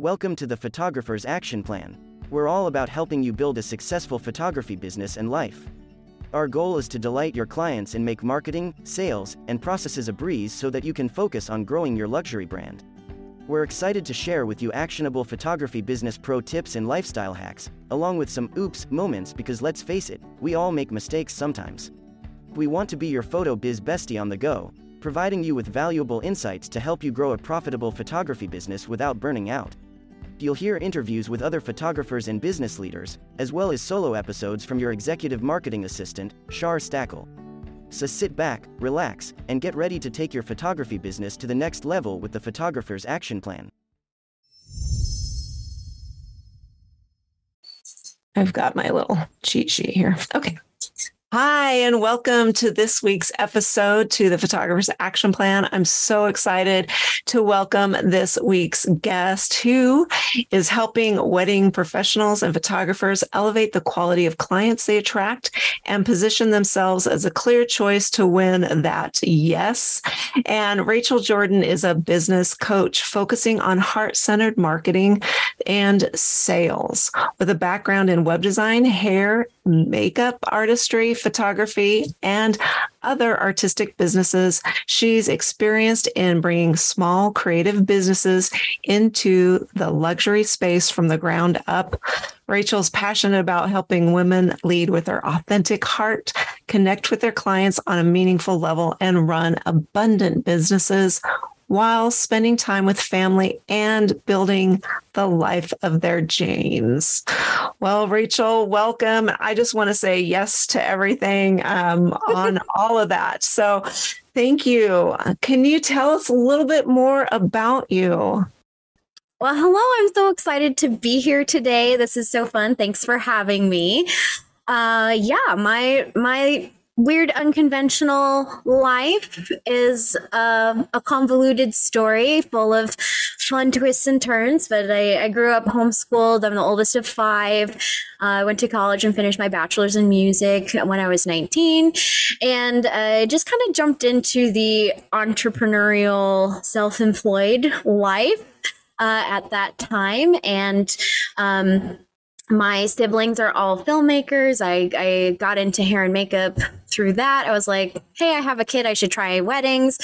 Welcome to the Photographer's Action Plan. We're all about helping you build a successful photography business and life. Our goal is to delight your clients and make marketing, sales, and processes a breeze so that you can focus on growing your luxury brand. We're excited to share with you actionable photography business pro tips and lifestyle hacks, along with some oops moments because let's face it, we all make mistakes sometimes. We want to be your photo biz bestie on the go, providing you with valuable insights to help you grow a profitable photography business without burning out you'll hear interviews with other photographers and business leaders, as well as solo episodes from your executive marketing assistant, Shar Stackel. So sit back, relax, and get ready to take your photography business to the next level with the Photographer's Action Plan. I've got my little cheat sheet here. Okay. Hi, and welcome to this week's episode to the Photographer's Action Plan. I'm so excited to welcome this week's guest who is helping wedding professionals and photographers elevate the quality of clients they attract and position themselves as a clear choice to win that yes. And Rachel Jordan is a business coach focusing on heart centered marketing and sales with a background in web design, hair, makeup artistry, photography, and other artistic businesses. She's experienced in bringing small creative businesses into the luxury space from the ground up. Rachel's passionate about helping women lead with their authentic heart, connect with their clients on a meaningful level, and run abundant businesses while spending time with family and building the life of their dreams. Well, Rachel, welcome. I just want to say yes to everything um, on all of that. So, thank you. Can you tell us a little bit more about you? Well, hello. I'm so excited to be here today. This is so fun. Thanks for having me. Uh, yeah, my my weird unconventional life is uh, a convoluted story full of fun twists and turns but i, I grew up homeschooled i'm the oldest of five uh, i went to college and finished my bachelor's in music when i was 19 and i just kind of jumped into the entrepreneurial self-employed life uh, at that time and um, my siblings are all filmmakers. I, I got into hair and makeup through that. I was like, hey, I have a kid. I should try weddings.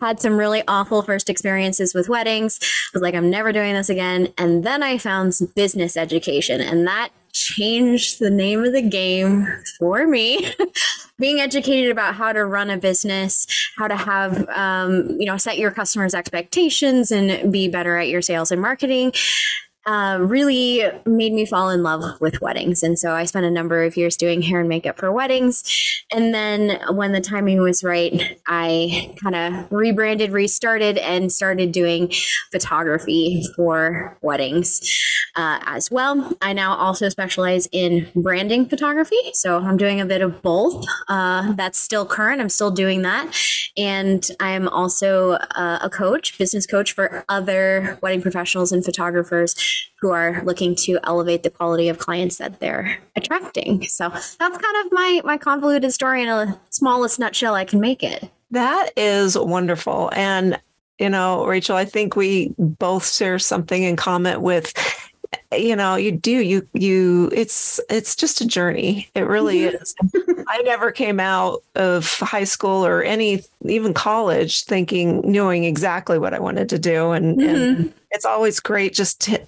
Had some really awful first experiences with weddings. I was like, I'm never doing this again. And then I found business education, and that changed the name of the game for me. Being educated about how to run a business, how to have, um, you know, set your customers' expectations and be better at your sales and marketing uh, really made me fall in love with weddings. And so I spent a number of years doing hair and makeup for weddings. And then when the timing was right, I kind of rebranded, restarted, and started doing photography for weddings uh, as well. I now also specialize in branding photography. So I'm doing a bit of both. Uh, that's still current. I'm still doing that. And I'm also uh, a coach, business coach for other wedding professionals and photographers who are looking to elevate the quality of clients that they're attracting. So that's kind of my my convoluted story in a smallest nutshell I can make it. That is wonderful. And you know, Rachel, I think we both share something in common with you know you do you you it's it's just a journey. It really is. I never came out of high school or any even college thinking knowing exactly what i wanted to do. And, mm-hmm. and it's always great just to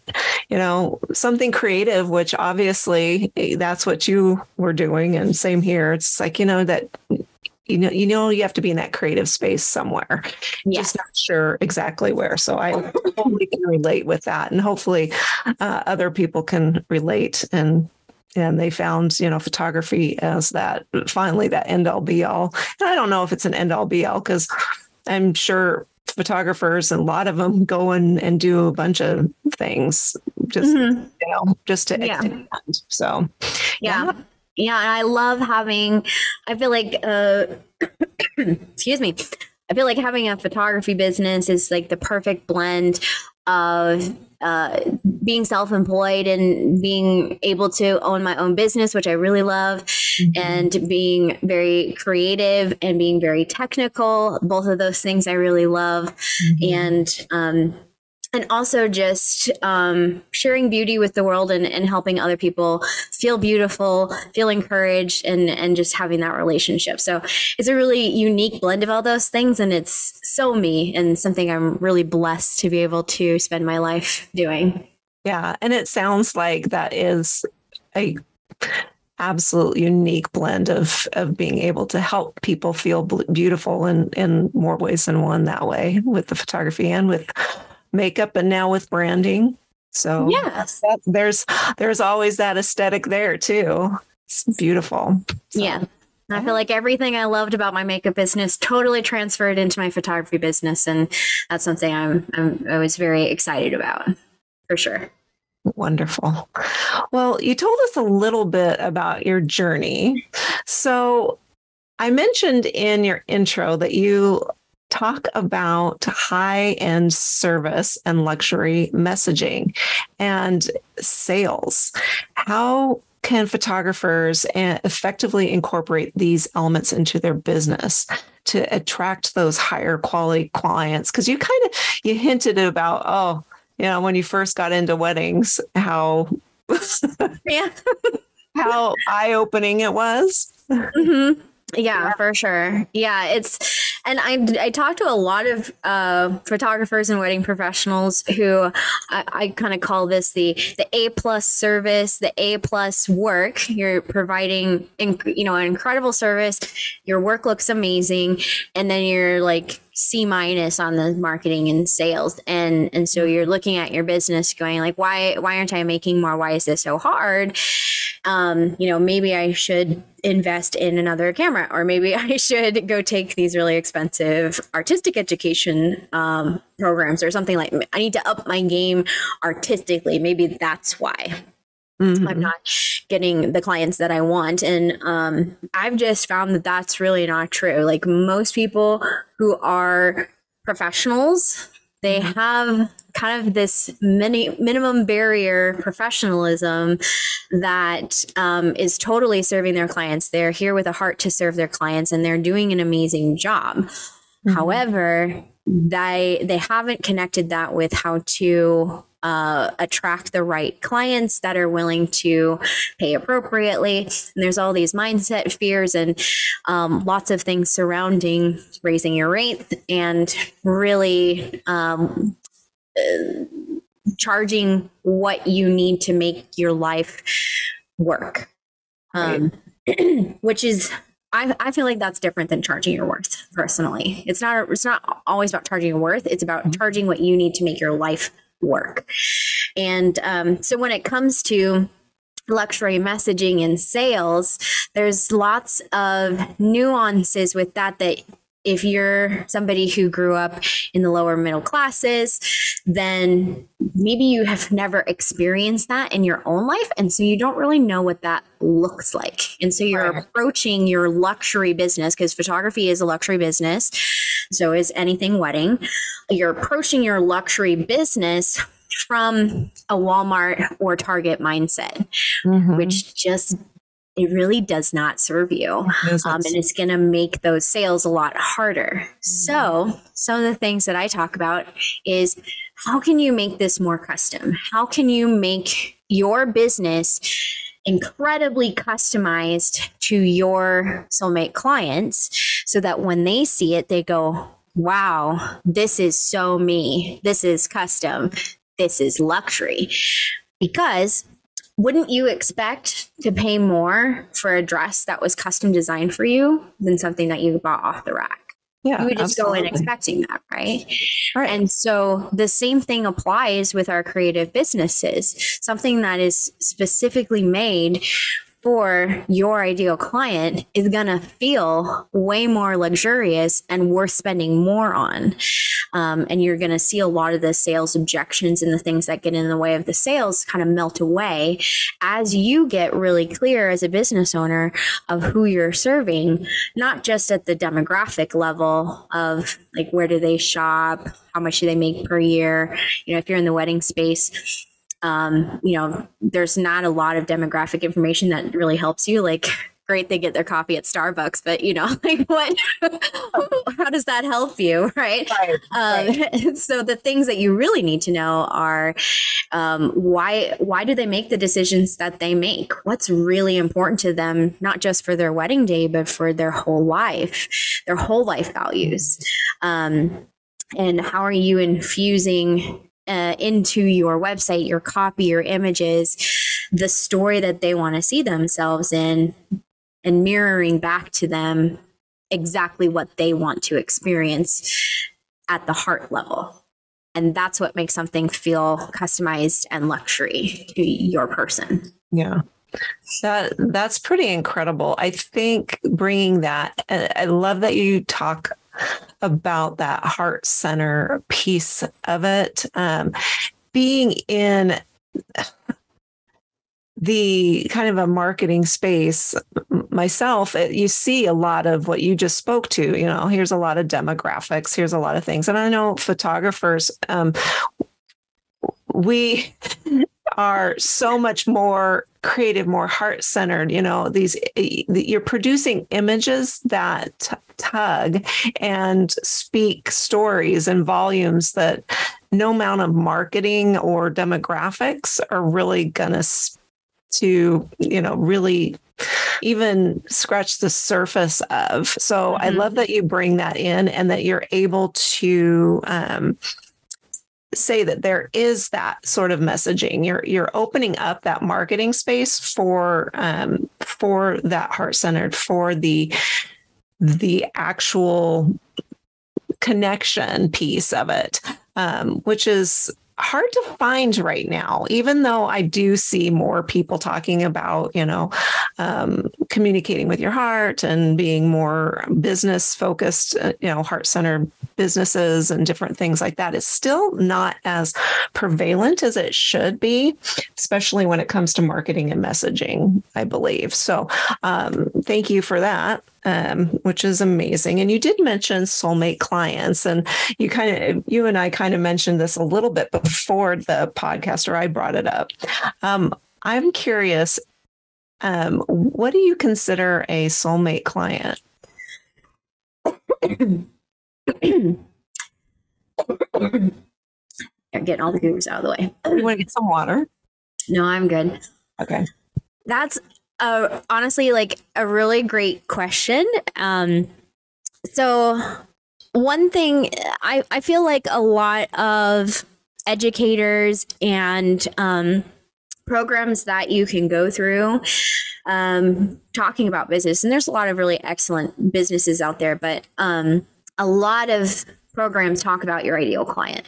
you know something creative which obviously eh, that's what you were doing. And same here. It's like you know that you know you know you have to be in that creative space somewhere yeah. just not sure exactly where so i totally can relate with that and hopefully uh, other people can relate and and they found you know photography as that finally that end all be all and i don't know if it's an end all be all because i'm sure photographers and a lot of them go and, and do a bunch of things just mm-hmm. you know just to yeah. so yeah. yeah yeah, and I love having. I feel like, uh, excuse me. I feel like having a photography business is like the perfect blend of uh, being self-employed and being able to own my own business, which I really love, mm-hmm. and being very creative and being very technical. Both of those things I really love, mm-hmm. and um, and also just um, sharing beauty with the world and, and helping other people feel beautiful, feel encouraged, and and just having that relationship. So it's a really unique blend of all those things, and it's so me and something I'm really blessed to be able to spend my life doing. Yeah, and it sounds like that is a absolute unique blend of of being able to help people feel beautiful in in more ways than one that way with the photography and with makeup and now with branding. So yes, that, there's there's always that aesthetic there too. It's beautiful. So. Yeah. I feel like everything I loved about my makeup business totally transferred into my photography business, and that's something I'm, I'm I was very excited about, for sure. Wonderful. Well, you told us a little bit about your journey. So, I mentioned in your intro that you talk about high end service and luxury messaging and sales. How can photographers effectively incorporate these elements into their business to attract those higher quality clients? Because you kind of you hinted about, oh, you know, when you first got into weddings, how yeah, how eye opening it was. Mm-hmm. Yeah, yeah, for sure. Yeah, it's and I I talked to a lot of uh, photographers and wedding professionals who I, I kind of call this the the A plus service, the A plus work. You're providing you know an incredible service. Your work looks amazing, and then you're like C minus on the marketing and sales. And and so you're looking at your business going like, why why aren't I making more? Why is this so hard? Um, you know, maybe I should invest in another camera, or maybe I should go take these really expensive artistic education um, programs or something like I need to up my game artistically. Maybe that's why. Mm-hmm. I'm not getting the clients that I want. And um, I've just found that that's really not true. Like most people who are professionals, they mm-hmm. have kind of this mini, minimum barrier professionalism that um, is totally serving their clients. They're here with a heart to serve their clients and they're doing an amazing job. Mm-hmm. However, they they haven't connected that with how to uh, attract the right clients that are willing to pay appropriately. And there's all these mindset fears and um, lots of things surrounding raising your rate and really um, uh, charging what you need to make your life work. Um, right. which is I, I feel like that's different than charging your worth personally. It's not it's not always about charging your worth. It's about mm-hmm. charging what you need to make your life work. And um, so when it comes to luxury messaging and sales, there's lots of nuances with that that if you're somebody who grew up in the lower middle classes, then maybe you have never experienced that in your own life. And so you don't really know what that looks like. And so you're right. approaching your luxury business because photography is a luxury business. So is anything wedding. You're approaching your luxury business from a Walmart or Target mindset, mm-hmm. which just it really does not serve you. um, and it's going to make those sales a lot harder. So, some of the things that I talk about is how can you make this more custom? How can you make your business incredibly customized to your soulmate clients so that when they see it, they go, wow, this is so me. This is custom. This is luxury. Because wouldn't you expect to pay more for a dress that was custom designed for you than something that you bought off the rack? Yeah, you would just absolutely. go in expecting that, right? right? And so the same thing applies with our creative businesses. Something that is specifically made for your ideal client is going to feel way more luxurious and worth spending more on. Um, and you're going to see a lot of the sales objections and the things that get in the way of the sales kind of melt away as you get really clear as a business owner of who you're serving, not just at the demographic level of like where do they shop, how much do they make per year. You know, if you're in the wedding space, um, you know, there's not a lot of demographic information that really helps you, like great they get their coffee at Starbucks, but you know, like what, how does that help you? Right. right, um, right. So the things that you really need to know are um, why, why do they make the decisions that they make? What's really important to them, not just for their wedding day, but for their whole life, their whole life values. Um, and how are you infusing uh, into your website, your copy, your images, the story that they want to see themselves in and mirroring back to them exactly what they want to experience at the heart level. And that's what makes something feel customized and luxury to your person. Yeah. That that's pretty incredible. I think bringing that I love that you talk about that heart center piece of it. Um, being in the kind of a marketing space myself you see a lot of what you just spoke to you know here's a lot of demographics here's a lot of things and i know photographers um, we are so much more creative more heart centered you know these you're producing images that tug and speak stories and volumes that no amount of marketing or demographics are really to to you know really even scratch the surface of so mm-hmm. i love that you bring that in and that you're able to um, say that there is that sort of messaging. You're you're opening up that marketing space for um, for that heart centered for the the actual connection piece of it um, which is hard to find right now, even though I do see more people talking about, you know, um, communicating with your heart and being more business focused, uh, you know, heart centered businesses and different things like that is still not as prevalent as it should be, especially when it comes to marketing and messaging, I believe. So um, thank you for that um, which is amazing. And you did mention soulmate clients, and you kind of, you and I kind of mentioned this a little bit before the podcast, or I brought it up. Um, I'm curious, um, what do you consider a soulmate client? getting all the goobers out of the way. You want to get some water? No, I'm good. Okay. That's uh, honestly like a really great question. Um, so one thing I, I feel like a lot of educators and um, programs that you can go through um, talking about business, and there's a lot of really excellent businesses out there, but um, a lot of programs talk about your ideal client.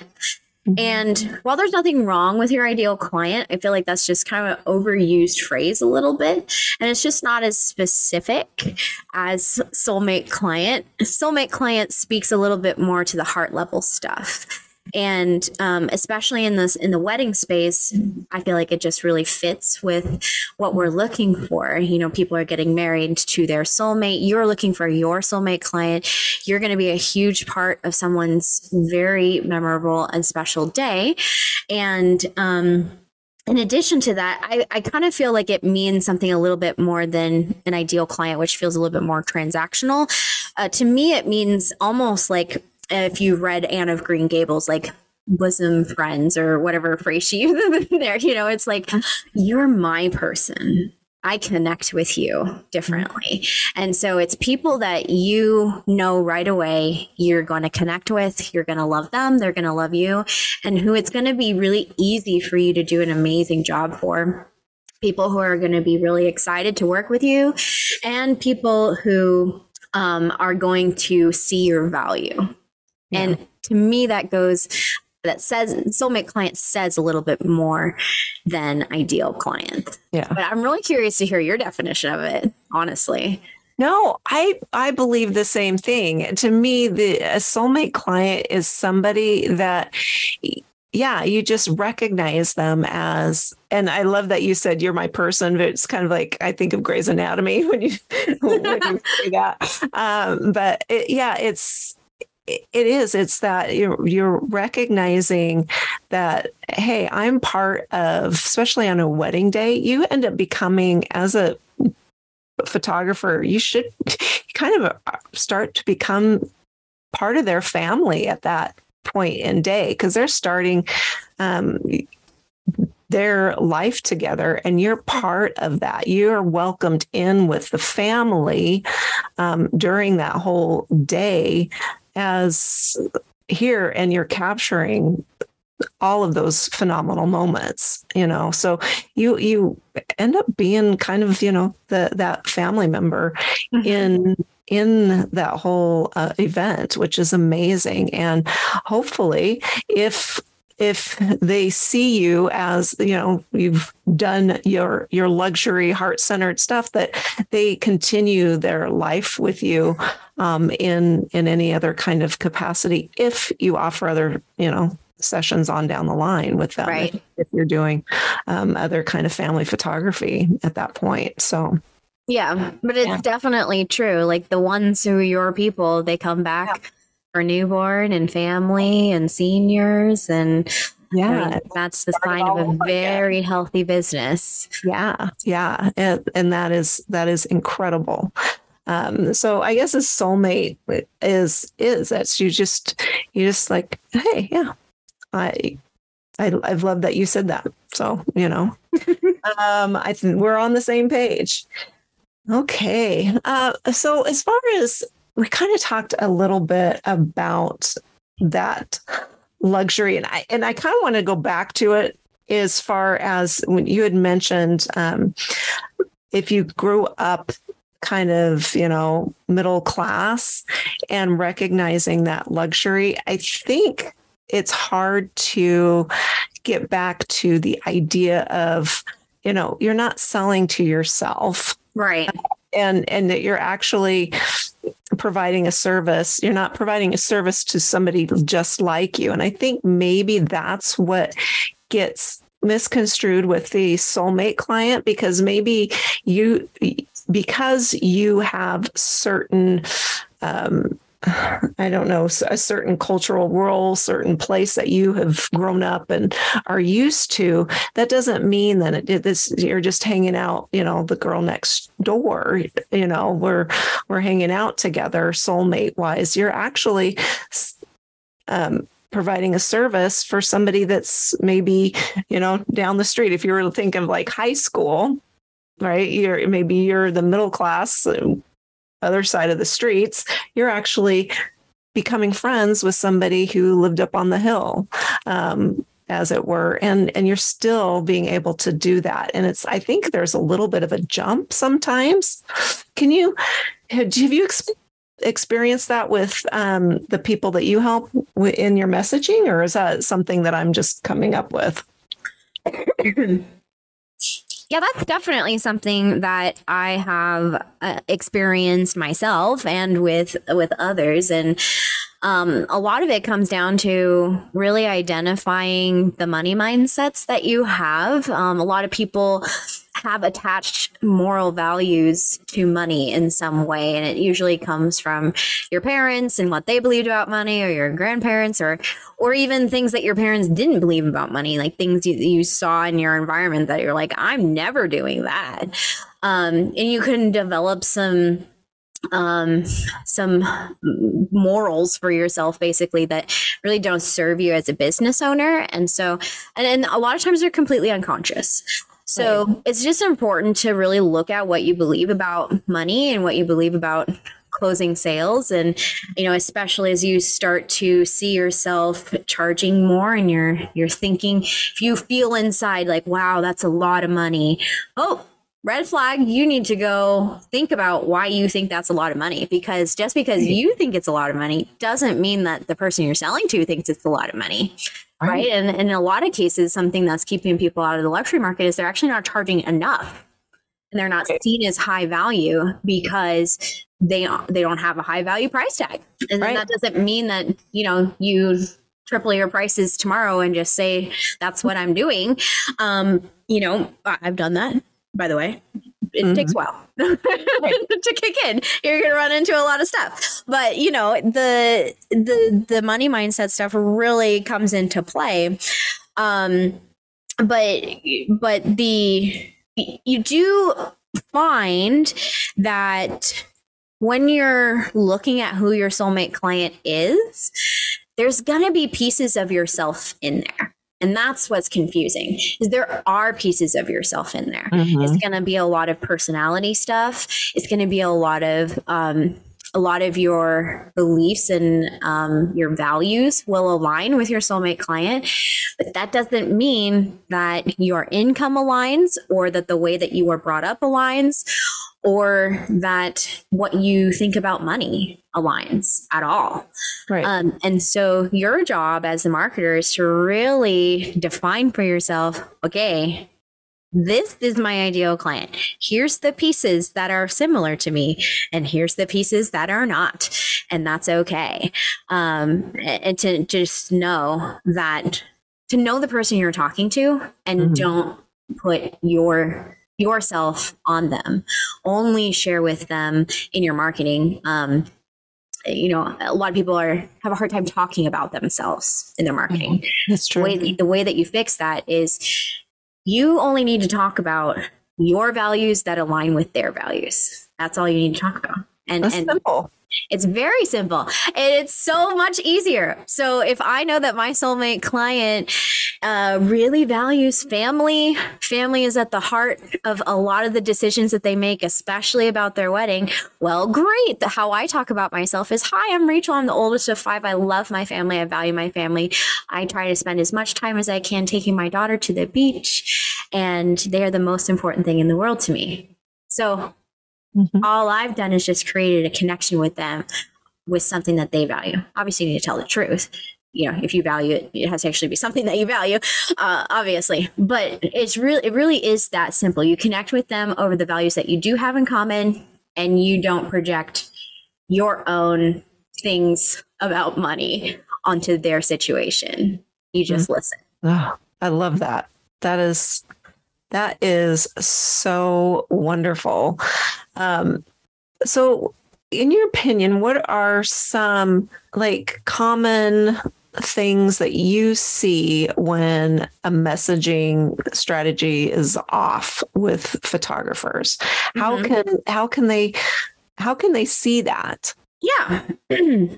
And while there's nothing wrong with your ideal client, I feel like that's just kind of an overused phrase a little bit. And it's just not as specific as soulmate client. Soulmate client speaks a little bit more to the heart level stuff and um, especially in this in the wedding space i feel like it just really fits with what we're looking for. You know people are getting married to their soulmate. You're looking for your soulmate client. You're going to be a huge part of someone's very memorable and special day. And um, in addition to that, I, I kind of feel like it means something a little bit more than an ideal client, which feels a little bit more transactional. Uh, to me, it means almost like if you read Anne of Green Gables, like bosom friends or whatever phrase she uses there, you know, it's like, you're my person. I connect with you differently. And so it's people that you know right away you're going to connect with, you're going to love them, they're going to love you, and who it's going to be really easy for you to do an amazing job for. People who are going to be really excited to work with you, and people who um, are going to see your value yeah. And to me, that goes, that says soulmate client says a little bit more than ideal client. Yeah. But I'm really curious to hear your definition of it, honestly. No, I I believe the same thing. To me, the a soulmate client is somebody that yeah, you just recognize them as, and I love that you said you're my person. But it's kind of like I think of Grey's Anatomy when you when you say that. Um, but it, yeah, it's it is. It's that you're you're recognizing that hey i'm part of especially on a wedding day you end up becoming as a photographer, you should kind of uh, start to become part of their family at that point in day because they're starting um, their life together and you're part of that. You're welcomed in with the family um, during that whole day as here and you're capturing all of those phenomenal moments you know so you you end up being kind of you know the that family member mm-hmm. in in that whole uh, event which is amazing and hopefully if if they see you as you know you've done your your luxury heart-centered stuff that they continue their life with you um, in in any other kind of capacity if you offer other you know sessions on down the line with them right. if, if you're doing um, other kind of family photography at that point so yeah but it's yeah. definitely true like the ones who are your people they come back yeah. For newborn and family and seniors and yeah I mean, that's the sign of a very again. healthy business yeah yeah and, and that is that is incredible um, so I guess a soulmate is is that you just you just like hey yeah I, I I've loved that you said that. So you know, um, I think we're on the same page. Okay. Uh, so as far as we kind of talked a little bit about that luxury, and I and I kind of want to go back to it as far as when you had mentioned um, if you grew up kind of you know middle class and recognizing that luxury i think it's hard to get back to the idea of, you know, you're not selling to yourself. Right. And and that you're actually providing a service. You're not providing a service to somebody just like you. And I think maybe that's what gets misconstrued with the soulmate client because maybe you because you have certain um, I don't know, a certain cultural role, certain place that you have grown up and are used to, that doesn't mean that it, this you're just hanging out, you know, the girl next door, you know, we're we're hanging out together soulmate wise. You're actually um, providing a service for somebody that's maybe, you know, down the street. If you were to think of like high school, right? You're maybe you're the middle class other side of the streets, you're actually becoming friends with somebody who lived up on the hill. Um, as it were. And and you're still being able to do that. And it's i think there's a little bit of a jump sometimes. Can you have you ex- experienced that with um, the people that you help in your messaging? Or is that something that i'm just coming up with Yeah, that's definitely something that I have uh, experienced myself and with with others and um, a lot of it comes down to really identifying the money mindsets that you have. Um, a lot of people have attached moral values to money in some way and it usually comes from your parents and what they believed about money or your grandparents or or even things that your parents didn't believe about money like things you, you saw in your environment that you're like i'm never doing that. Um, and you can develop some um, some morals for yourself basically that really don't serve you as a business owner. And so and, and a lot of times they're completely unconscious so right. it's just important to really look at what you believe about money and what you believe about closing sales. And you know especially as you start to see yourself charging more and you're you're thinking if you feel inside like wow that's a lot of money. Oh red flag you need to go think about why you think that's a lot of money because just because you think it's a lot of money doesn't mean that the person you're selling to thinks it's a lot of money right? And, and in a lot of cases, something that's keeping people out of the luxury market is they're actually not charging enough, and they're not seen as high value because they they don't have a high value price tag. And right. that doesn't mean that you know you triple your prices tomorrow and just say that's what I'm doing. Um, you know, I've done that by the way it mm-hmm. takes a while to kick in. You're going to run into a lot of stuff. But, you know, the the the money mindset stuff really comes into play. Um but but the you do find that when you're looking at who your soulmate client is, there's going to be pieces of yourself in there. And that's what's confusing is there are pieces of yourself in there. Mhm. It's going to be a lot of personality stuff. It's going to be a lot of um, a lot of your beliefs and um, your values will align with your soulmate client, but that doesn't mean that your income aligns or that the way that you were brought up aligns or that what you think about money aligns at all. Right. Um, and so your job as a marketer is to really define for yourself, okay, this is my ideal client. Here's the pieces that are similar to me, and here's the pieces that are not. And that's okay. Um, and to just know that to know the person you're talking to and Mhm. don't put your yourself on them only share with them in your marketing um, you know a lot of people are have a hard time talking about themselves in their marketing That's the true. way, the way that you fix that is you only need to talk about your values that align with their values. That's all you need to talk about and, That's and simple. it's very simple and it's so much easier. So if I know that my soulmate client uh, really values family, family is at the heart of a lot of the decisions that they make, especially about their wedding. Well, great. How I talk about myself is Hi, I'm Rachel. I'm the oldest of five. I love my family. I value my family. I try to spend as much time as I can taking my daughter to the beach, and they are the most important thing in the world to me. So Mhm. all I've done is just created a connection with them with something that they value. Obviously, you need to tell the truth. You know, if you value it, it has to actually be something that you value, uh, obviously. But it's really, it really is that simple. You connect with them over the values that you do have in common, and you don't project your own things about money onto their situation. You just listen. Oh, I love that. That is that is so wonderful. Um, so, in your opinion, what are some like common things that you see when a messaging strategy is off with photographers? How Mhm. can how can they how can they see that? Yeah.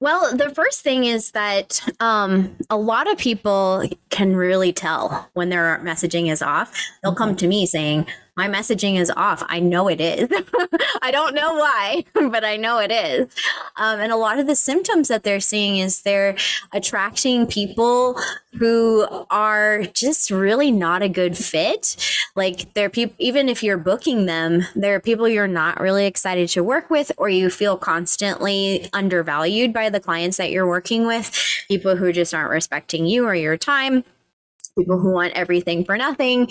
well, the first thing is that um, a lot of people can really tell when their messaging is off. They'll come to me saying, My messaging is off. I know it is. I don't know why, but I know it is. Um, and a lot of the symptoms that they're seeing is they're attracting people who are just really not a good fit. Like they're people, even if you're booking them, there are people you're not really excited to work with, or you feel constantly undervalued by the clients that you're working with, people who just aren't respecting you or your time, people who want everything for nothing,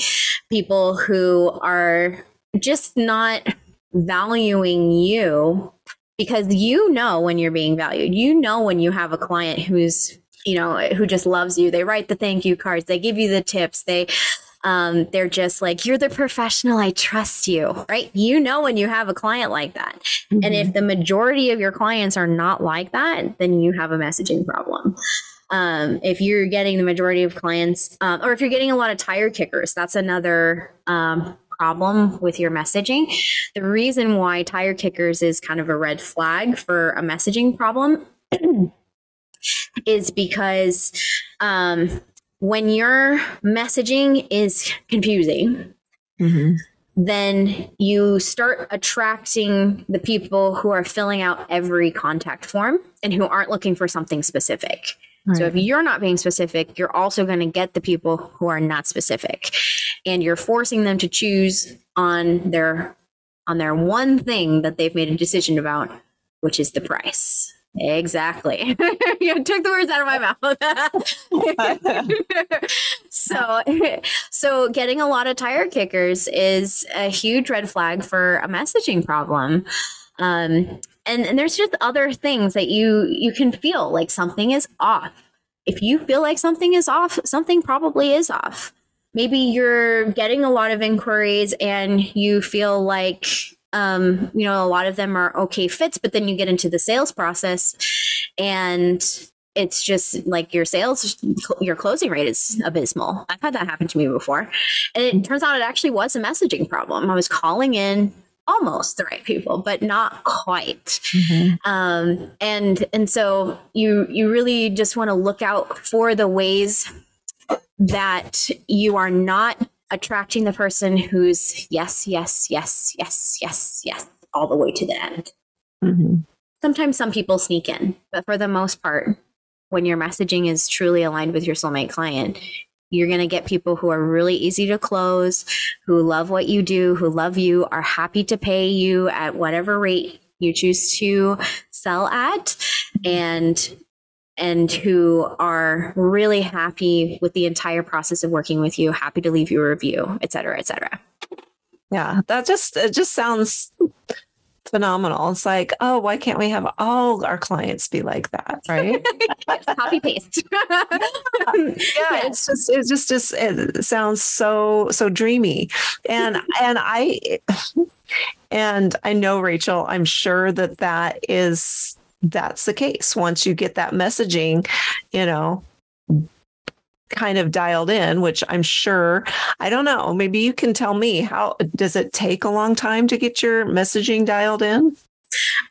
people who are just not valuing you because you know when you're being valued. You know when you have a client who's you know who just loves you. They write the thank you cards. They give you the tips. They um, they're just like you're the professional. I trust you right? You know when you have a client like that. And if the majority of your clients are not like that then you have a messaging problem um, if you're getting the majority of clients um, or if you're getting a lot of tire kickers that's another um, problem with your messaging the reason why tire kickers is kind of a red flag for a messaging problem is because um, when your messaging is confusing, Mhm. then you start attracting the people who are filling out every contact form and who aren't looking for something specific. So if you're not being specific, you're also going to get the people who are not specific. And you're forcing them to choose on their on their one thing that they've made a decision about, which is the price. Exactly. you took the words out of my mouth. so so getting a lot of tire kickers is a huge red flag for a messaging problem. Um and, and there's just other things that you you can feel like something is off. If you feel like something is off, something probably is off. Maybe you're getting a lot of inquiries and you feel like um, you know, a lot of them are okay fits, but then you get into the sales process and it's just like your sales your closing rate is abysmal i've had that happen to me before and it turns out it actually was a messaging problem i was calling in almost the right people but not quite mm-hmm. um, and and so you you really just want to look out for the ways that you are not attracting the person who's yes yes yes yes yes yes all the way to the end mm-hmm. sometimes some people sneak in but for the most part when your messaging is truly aligned with your soulmate client, you're going to get people who are really easy to close, who love what you do, who love you, are happy to pay you at whatever rate you choose to sell at and and who are really happy with the entire process of working with you, happy to leave you a review, et cetera, et cetera. Yeah, that just it just sounds phenomenal. It's like, oh, why can't we have all our clients be like that? Right. Copy paste. yeah. It's just, it just, just, it sounds so, so dreamy. And, and I, and I know, Rachel, I'm sure that that is, that's the case. Once you get that messaging, you know, kind of dialed in, which I'm sure, I don't know, maybe you can tell me how does it take a long time to get your messaging dialed in?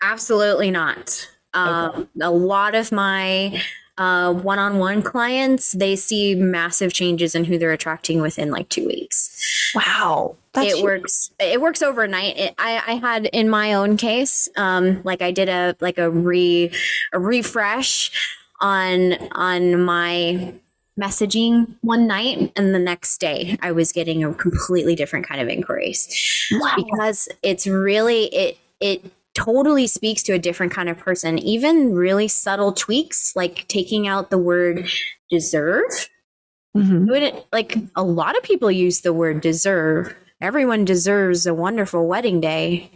Absolutely not. Um, A lot of my uh, one-on-one clients, they see massive changes in who they're attracting within like two weeks. Wow, it huge. works. It works overnight. It, I, I had in my own case, um, like I did a like a re a refresh on on my messaging one night and the next day I was getting a completely different kind of inquiries. Wow. Because it's really it it totally speaks to a different kind of person. Even really subtle tweaks like taking out the word deserve. Mm-hmm. Like a lot of people use the word deserve. Everyone deserves a wonderful wedding day.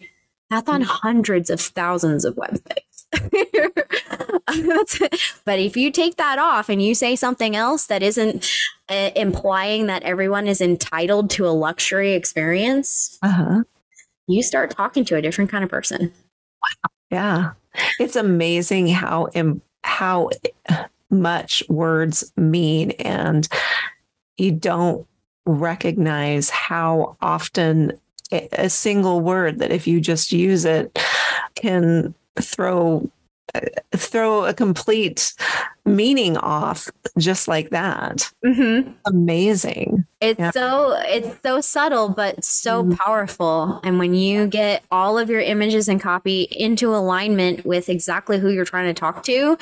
That's on hundreds of thousands of websites. but if you take that off and you say something else that isn't uh, implying that everyone is entitled to a luxury experience, uh-huh. you start talking to a different kind of person. Wow. Yeah. It's amazing how Im- how much words mean and you don't recognize how often a single word that if you just use it can throw throw a complete meaning off just like that. Mm-hmm. Amazing. It's yeah. so it's so subtle but so mm-hmm. powerful. And when you get all of your images and copy into alignment with exactly who you're trying to talk to,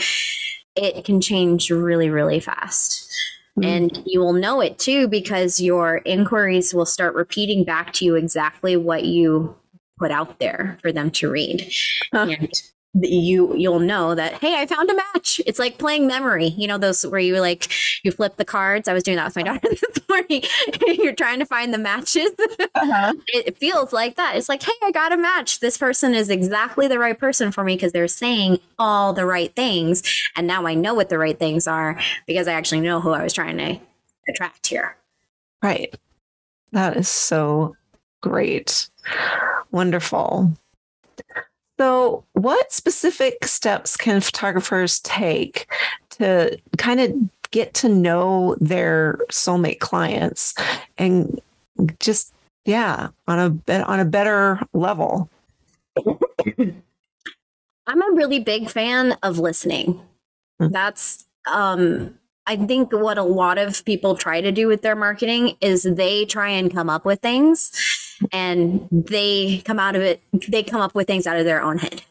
it can change really, really fast. Mm-hmm. And you will know it too because your inquiries will start repeating back to you exactly what you put out there for them to read. Huh. And you you'll know that hey i found a match. It's like playing memory. You know those where you like you flip the cards. I was doing that with my daughter this morning. You're trying to find the matches. Uh-huh. it feels like that. It's like hey i got a match. This person is exactly the right person for me because they're saying all the right things. And now i know what the right things are because i actually know who i was trying to attract here. Right. That is so great wonderful so, what specific steps can photographers take to kind of get to know their soulmate clients and just yeah, on a on a better level? I'm a really big fan of listening. Mm-hmm. That's um I think what a lot of people try to do with their marketing is they try and come up with things and they come out of it, they come up with things out of their own head.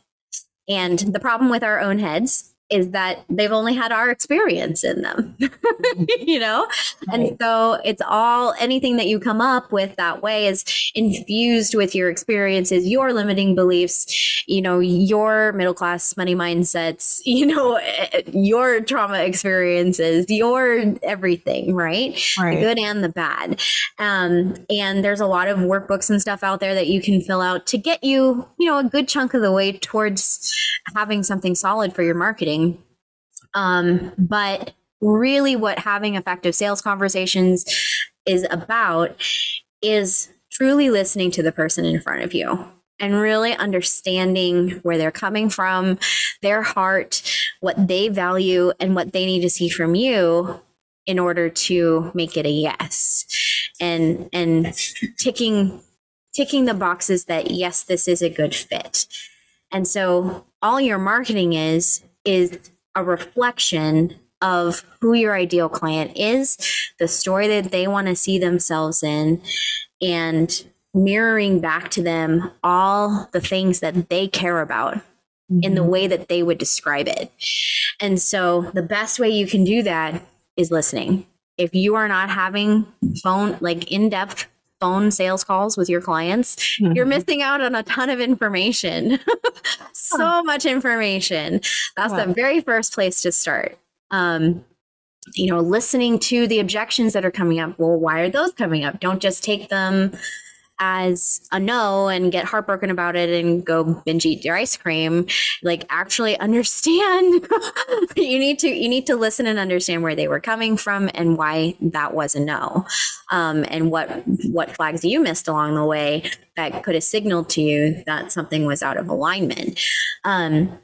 And the problem with our own heads is that they've only had our experience in them, you know? Right. And so it's all anything that you come up with that way is infused with your experiences, your limiting beliefs, you know, your middle class money mindsets, you know, your trauma experiences, your everything, right? right. The good and the bad. Um, and there's a lot of workbooks and stuff out there that you can fill out to get you, you know, a good chunk of the way towards having something solid for your marketing um, but really, what having effective sales conversations is about is truly listening to the person in front of you and really understanding where they're coming from, their heart, what they value, and what they need to see from you in order to make it a yes. And and ticking ticking the boxes that yes, this is a good fit. And so all your marketing is is a reflection of who your ideal client is, the story that they want to see themselves in, and mirroring back to them all the things that they care about mm-hmm. in the mm-hmm. way that they would describe it. And so the best way you can do that is listening. If you are not having phone, like in depth phone sales calls with your clients, mm-hmm. you're missing out on a ton of information. so much information. That's wow. the very first place to start. Um, you know, listening to the objections that are coming up. Well, why are those coming up? Don't just take them as a no and get heartbroken about it and go binge eat your ice cream like actually understand you need to you need to listen and understand where they were coming from and why that was a no. Um, and what what flags you missed along the way that could have signaled to you that something was out of alignment. Um,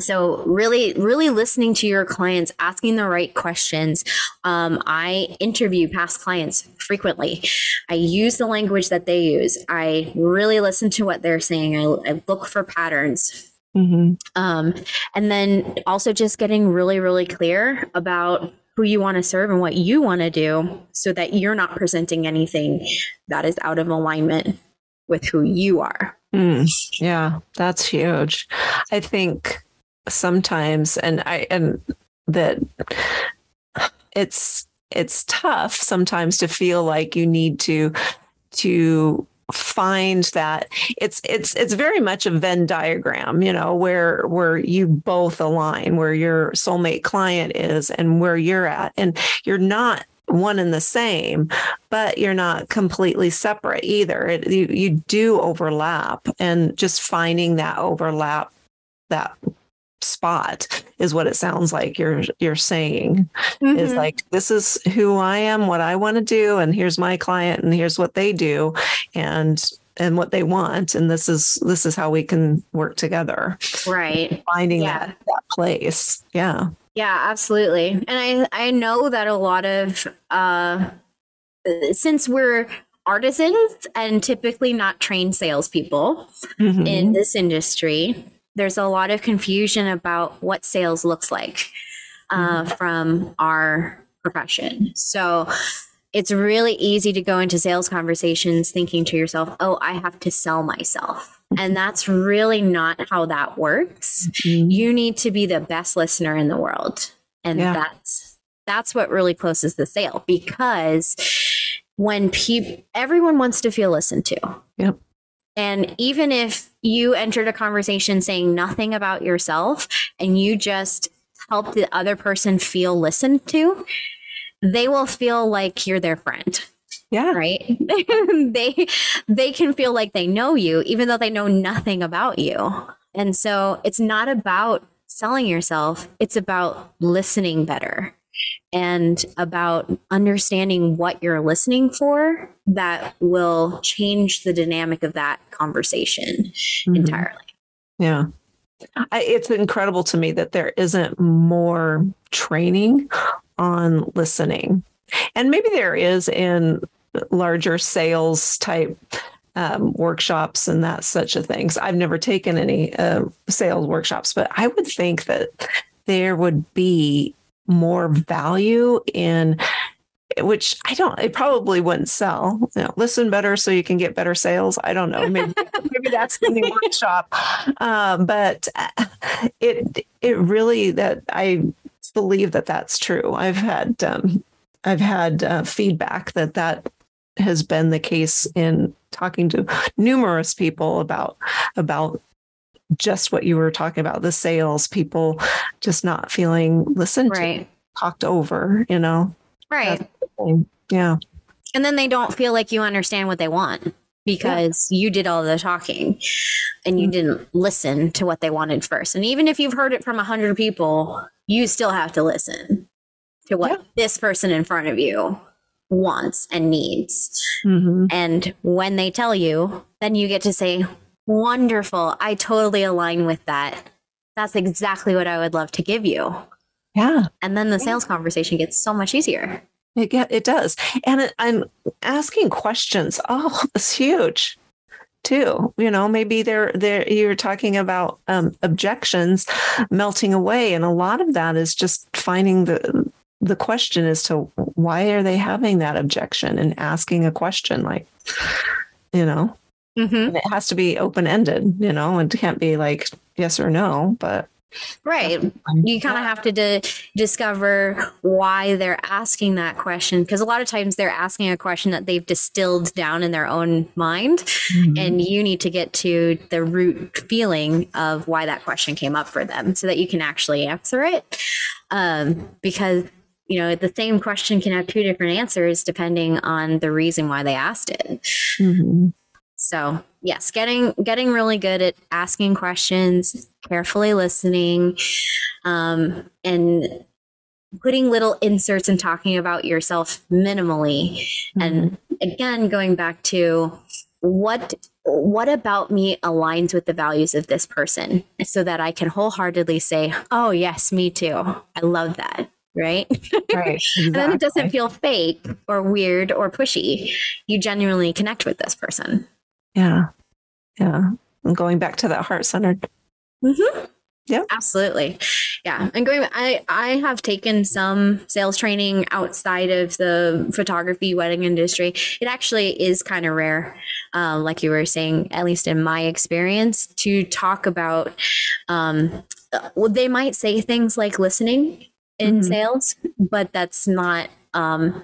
so really really listening to your clients asking the right questions. Um, i interview past clients frequently. I use the language that they use. I really listen to what they're saying. I, I look for patterns. Mm-hmm. um, and then also just getting really really clear about who you want to serve and what you want to do so that you're not presenting anything that is out of alignment with who you are. Mm, yeah that's huge. I think sometimes and i and that it's it's tough sometimes to feel like you need to to find that it's it's it's very much a Venn diagram, you know, where where you both align, where your soulmate client is and where you're at. And you're not one and the same, but you're not completely separate either. It, you you do overlap and just finding that overlap that spot is what it sounds like you're you're saying mm-hmm. is like this is who I am what I want to do and here's my client and here's what they do and and what they want and this is this is how we can work together right finding yeah. that that place yeah yeah absolutely and i i know that a lot of uh since we're artisans and typically not trained salespeople mm-hmm. in this industry there's a lot of confusion about what sales looks like uh, mm-hmm. from our profession. So it's really easy to go into sales conversations thinking to yourself, oh, I have to sell myself. And that's really not how that works. Mm-hmm. You need to be the best listener in the world. And yeah. that's that's what really closes the sale because when people everyone wants to feel listened to. Yep. And even if you entered a conversation saying nothing about yourself and you just help the other person feel listened to, they will feel like you're their friend. Yeah. Right? they they can feel like they know you even though they know nothing about you. And so it's not about selling yourself, it's about listening better and about understanding what you're listening for that will change the dynamic of that conversation mm-hmm. entirely. Yeah. I, it's incredible to me that there isn't more training on listening. And maybe there is in larger sales type um, workshops and that such a things. I've never taken any uh, sales workshops, but I would think that there would be more value in which I don't, it probably wouldn't sell. You know, listen better so you can get better sales. I don't know. Maybe, maybe that's the new workshop. Um, but uh, it, it really that I believe that that's true. I've had, um, I've had uh, feedback that that has been the case in talking to numerous people about, about just what you were talking about the sales people just not feeling listened right. to, talked over, you know? Right. Yeah. And then they don't feel like you understand what they want because yeah. you did all the talking and you mm-hmm. didn't listen to what they wanted first. And even if you've heard it from a hundred people, you still have to listen to what yeah. this person in front of you wants and needs. Mm-hmm. And when they tell you, then you get to say, Wonderful. I totally align with that. That's exactly what I would love to give you. Yeah. And then the sales conversation gets so much easier. It get, it does. And it, I'm asking questions. Oh, it's huge too. You know, maybe they're they're you're talking about um, objections melting away, and a lot of that is just finding the the question as to why are they having that objection and asking a question like, you know, Mm-hmm. and it has to be open ended. You know, it can't be like yes or no, but Right. You kind of have to di- discover why they're asking that question because a lot of times they're asking a question that they've distilled down in their own mind. And you need to get to the root feeling of why that question came up for them so that you can actually answer it. Um, because, you know, the same question can have two different answers depending on the reason why they asked it. Mhm. So yes, getting getting really good at asking questions, carefully listening, um, and putting little inserts and talking about yourself minimally. And again, going back to what what about me aligns with the values of this person so that I can wholeheartedly say, Oh yes, me too. I love that. Right. right. And then it doesn't feel fake or weird or pushy. You genuinely connect with this person. Yeah. Yeah. And going back to that heart centered. Mm-hmm. Yeah. absolutely. Yeah, and going, I I have taken some sales training outside of the photography wedding industry. It actually is kind of rare, um, like you were saying, at least in my experience, to talk about. Um, uh, well, they might say things like listening in Mhm. sales, but that's not. Um,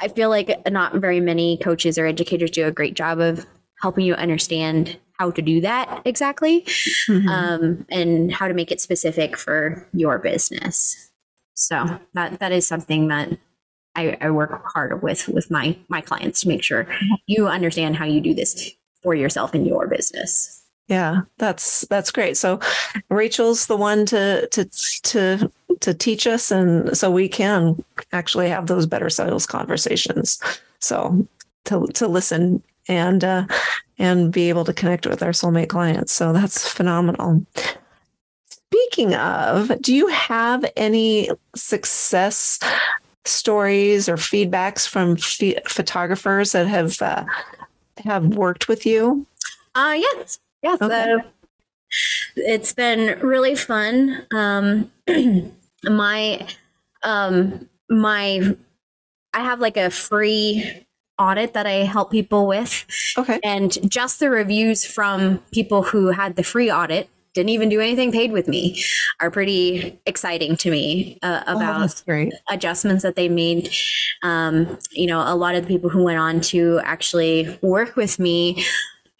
I feel like not very many coaches or educators do a great job of helping you understand how to do that exactly Mhm. um, and how to make it specific for your business. So that that is something that I, I work hard with with my my clients to make sure you understand how you do this for yourself in your business. Yeah, that's that's great. So Rachel's the one to to to to teach us and so we can actually have those better sales conversations. So to to listen and uh and be able to connect with our soulmate clients. So that's phenomenal. Speaking of, do you have any success stories or feedbacks from ph- photographers that have uh, have worked with you? Uh yes. Yes. Okay. uh, it's been really fun. Um my um my I have like a free audit that I help people with. Okay. And just the reviews from people who had the free audit didn't even do anything paid with me are pretty exciting to me uh, Oh, about great. adjustments that they made. Um, you know, a lot of the people who went on to actually work with me,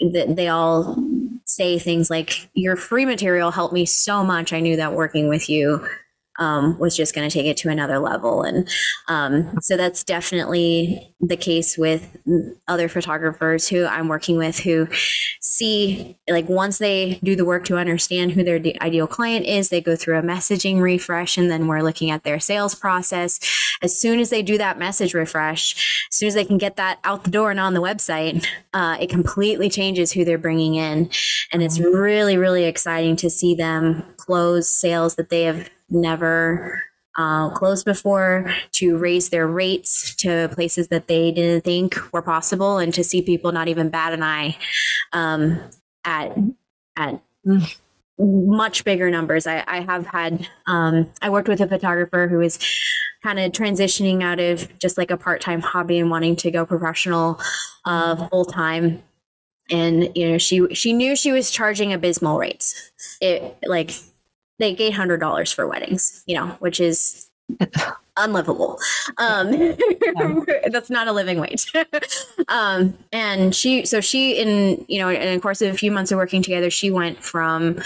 that they all say things like, "Your free material helped me so much. I knew that working with you." Um, was just going to take it to another level. And um, so that's definitely the case with other photographers who I'm working with who see, like, once they do the work to understand who their de- ideal client is, they go through a messaging refresh, and then we're looking at their sales process. As soon as they do that message refresh, as soon as they can get that out the door and on the website, uh, it completely changes who they're bringing in. And it's really, really exciting to see them close sales that they have never uh, closed before, to raise their rates to places that they didn't think were possible, and to see people not even bat an eye um, at at much bigger numbers. I, I have had um, I worked with a photographer who was kind of transitioning out of just like a part time hobby and wanting to go professional uh, full time. And you know she she knew she was charging abysmal rates. It like like eight hundred dollars for weddings, you know, which is unlivable. Um, that's not a living wage. um, and she, so she, in you know, in the course of a few months of working together, she went from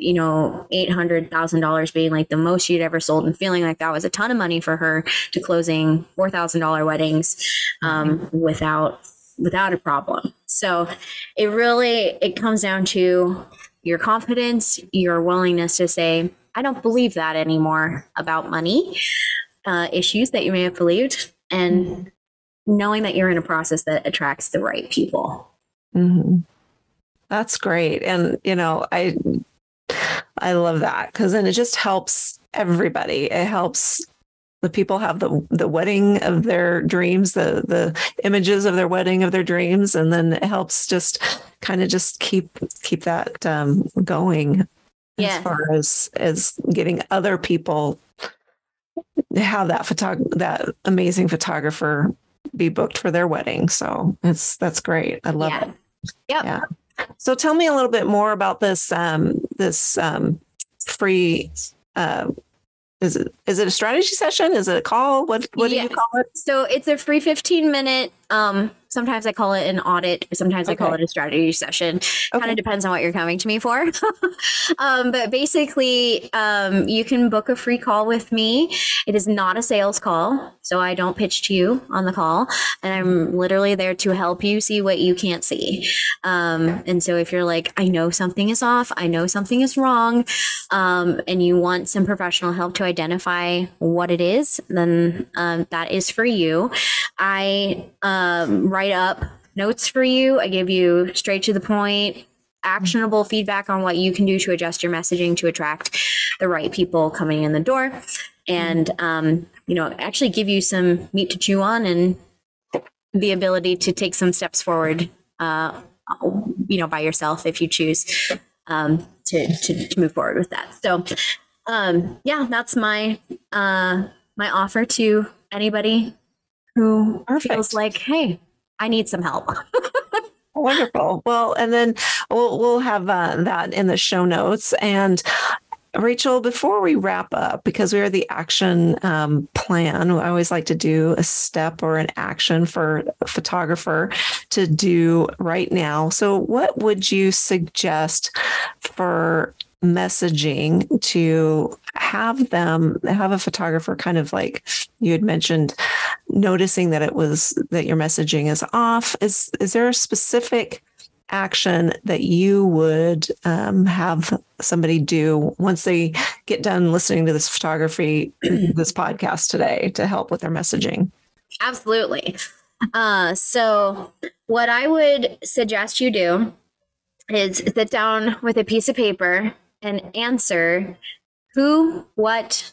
you know eight hundred thousand dollars being like the most she'd ever sold, and feeling like that was a ton of money for her, to closing four thousand dollar weddings um, without without a problem. So it really it comes down to your confidence, your willingness to say, I don't believe that anymore about money uh, issues that you may have believed, and knowing that you're in a process that attracts the right people. hmm That's great. And you know, I I love that because then it just helps everybody. It helps the people have the the wedding of their dreams, the the images of their wedding of their dreams, and then it helps just kind of just keep keep that um, going Yeah. as far as as getting other people have that photog- that amazing photographer be booked for their wedding. So it's that's great. I love Yeah. it. Yep. Yeah. So tell me a little bit more about this um this um free uh is it is it a strategy session? Is it a call? What what do you call it? So it's a free 15 minute. Um, sometimes I call it an audit. Sometimes I call it a strategy session. Kind of depends on what you're coming to me for. um, but basically, um, you can book a free call with me. It is not a sales call, so I don't pitch to you on the call, and I'm literally there to help you see what you can't see. Um, and so if you're like, I know something is off, I know something is wrong, um, and you want some professional help to identify what it is, then um, that is for you. I um, write up notes for you. I give you straight to the point, actionable feedback on what you can do to adjust your messaging to attract the right people coming in the door, and um, you know, actually give you some meat to chew on and the ability to take some steps forward. Uh, you know, by yourself if you choose um, to, to to move forward with that. So, um, yeah, that's my uh, my offer to anybody who Perfect. feels like, hey, I need some help. Wonderful. Well, and then we'll we'll have uh, that in the show notes. And Rachel, before we wrap up, because we are the action um, plan, I always like to do a step or an action for a photographer to do right now. So, what would you suggest for messaging to have them have a photographer kind of like you had mentioned noticing that it was that your messaging is off is is there a specific action that you would um, have somebody do once they get done listening to this photography this podcast today to help with their messaging Absolutely. Uh, so, what I would suggest you do is sit down with a piece of paper and answer who, what,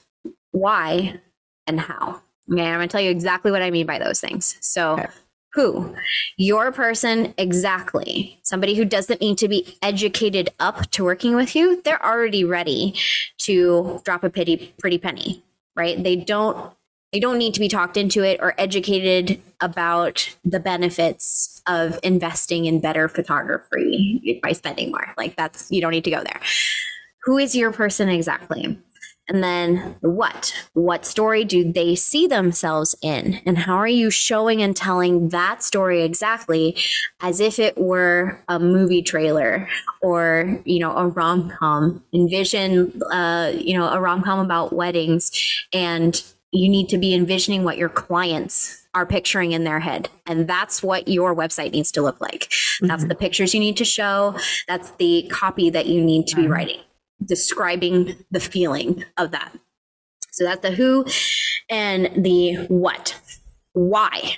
why, and how. Okay, I'm going to tell you exactly what I mean by those things. So, Okay. who? Your person, exactly. Somebody who doesn't need to be educated up to working with you. They're already ready to drop a pretty, pretty penny, right? They don't they don't need to be talked into it or educated about the benefits of investing in better photography by spending more. Like that's you don't need to go there. Who is your person exactly? And then what? What story do they see themselves in? And how are you showing and telling that story exactly as if it were a movie trailer or, you know, a rom com? Envision, uh, you know, a rom com about weddings and you need to be envisioning what your clients are picturing in their head. And that's what your website needs to look like. That's Mhm. the pictures you need to show. That's the copy that you need to be Mhm. writing, describing the feeling of that. So that's the who and the what. Why?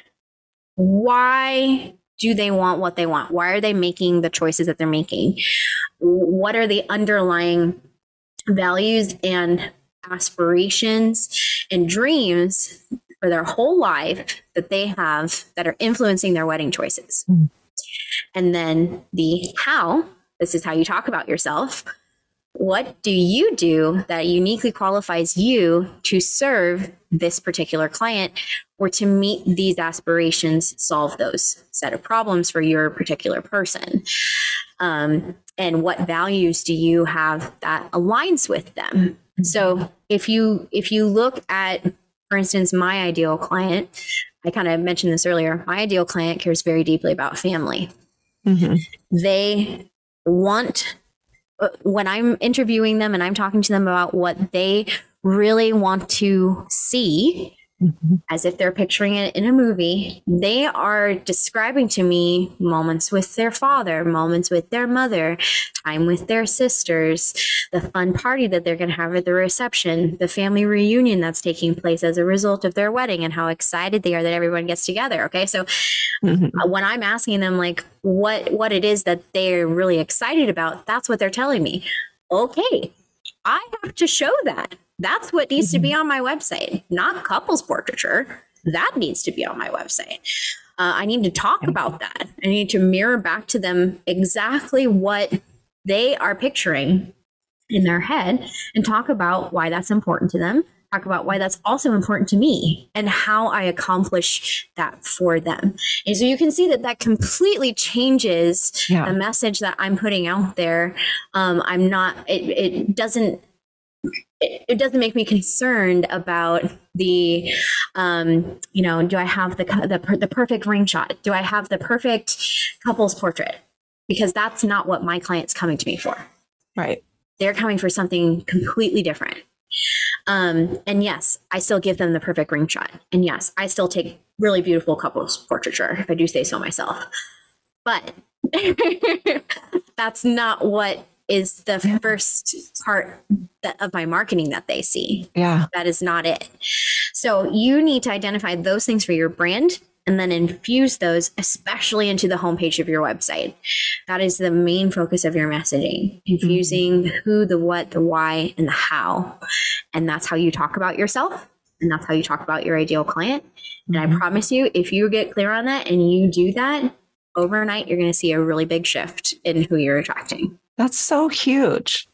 Why do they want what they want? Why are they making the choices that they're making? What are the underlying values and aspirations and dreams for their whole life that they have that are influencing their wedding choices. Mm. And then the how this is how you talk about yourself. What do you do that uniquely qualifies you to serve this particular client or to meet these aspirations, solve those set of problems for your particular person? Um, and what values do you have that aligns with them? So if you if you look at, for instance, my ideal client, I kind of mentioned this earlier. My ideal client cares very deeply about family. Mhm. They want when I'm interviewing them and I'm talking to them about what they really want to see mm-hmm. as if they're picturing it in a movie. They are describing to me moments with their father, moments with their mother, time with their sisters, the fun party that they're going to have at the reception, the family reunion that's taking place as a result of their wedding, and how excited they are that everyone gets together. Okay, so mm-hmm. Uh, when I'm asking them like what what it is that they're really excited about, that's what they're telling me. Okay, I have to show that. That's what needs to be mm-hmm. on my website, not couples portraiture. That needs to be on my website. Uh, I need to talk about that. I need to mirror back to them exactly what they are picturing in their head and talk about why that's important to them. Talk about why that's also important to me and how I accomplish that for them. And so you can see that that completely changes yeah. the message that I'm putting out there. Um, I'm not, it, it doesn't it, it, doesn't make me concerned about the um, you know do i have the, the the perfect ring shot? Do i have the perfect couples portrait? Because that's not what my client's coming to me for. Right. They're coming for something completely different. Um, and yes i still give them the perfect ring shot. And yes i still take really beautiful couples portraiture if i do say so myself. But that's not what is the yeah. first part that, of my marketing that they see. Yeah. That is not it. So you need to identify those things for your brand and then infuse those, especially into the homepage of your website. That is the main focus of your messaging, infusing mm-hmm. who, the what, the why, and the how. And that's how you talk about yourself. And that's how you talk about your ideal client. And mm-hmm. I promise you, if you get clear on that and you do that, overnight, you're going to see a really big shift in who you're attracting. That's so huge.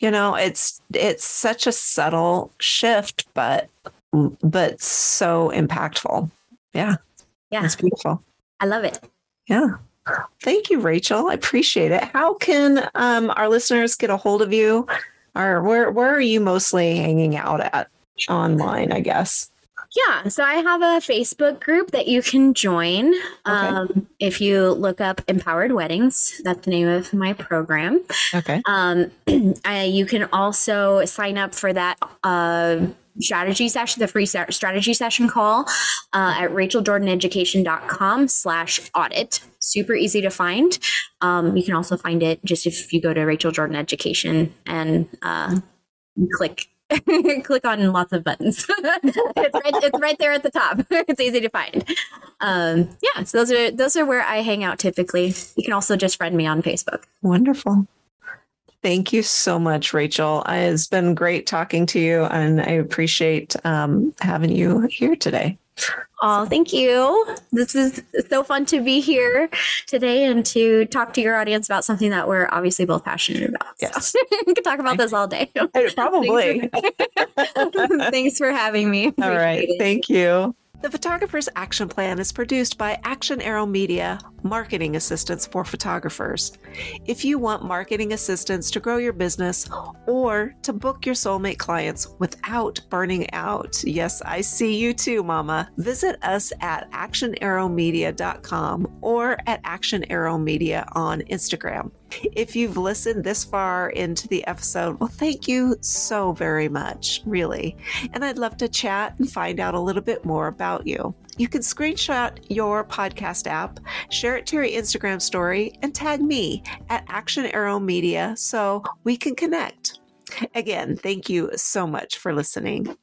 You know, it's it's such a subtle shift, but but so impactful. Yeah. Yeah. It's beautiful. I love it. Yeah. Thank you, Rachel. I appreciate it. How can um, our listeners get a hold of you? Or where where are you mostly hanging out at online, I guess? Yeah, so I have a Facebook group that you can join. Okay. Um, if you look up Empowered Weddings, that's the name of my program. Okay. Um, you can also sign up for that uh, strategy session, the free strategy session call uh, at racheljordaneducation.com slash audit. Super easy to find. Um, you can also find it just if you go to Rachel Jordan Education and uh, click click on lots of buttons. it's, right, it's right there at the top. it's easy to find. Um, yeah, so those are those are where I hang out typically. You can also just friend me on Facebook. Wonderful. Thank you so much, Rachel. It's been great talking to you, and I appreciate um, having you here today. Oh, thank you. This is so fun to be here today and to talk to your audience about something that we're obviously both passionate about. Yes. we could talk about this all day. Probably. Thanks for having me. Appreciate all right. It. Thank you. The Photographer's Action Plan is produced by Action Arrow Media, marketing assistance for photographers. If you want marketing assistance to grow your business or to book your soulmate clients without burning out, yes, I see you too, Mama. Visit us at actionarrowmedia.com or at Action Arrow Media on Instagram. If you've listened this far into the episode, well, thank you so very much, really. And I'd love to chat and find out a little bit more about you. You can screenshot your podcast app, share it to your Instagram story, and tag me at Action Arrow Media so we can connect. Again, thank you so much for listening.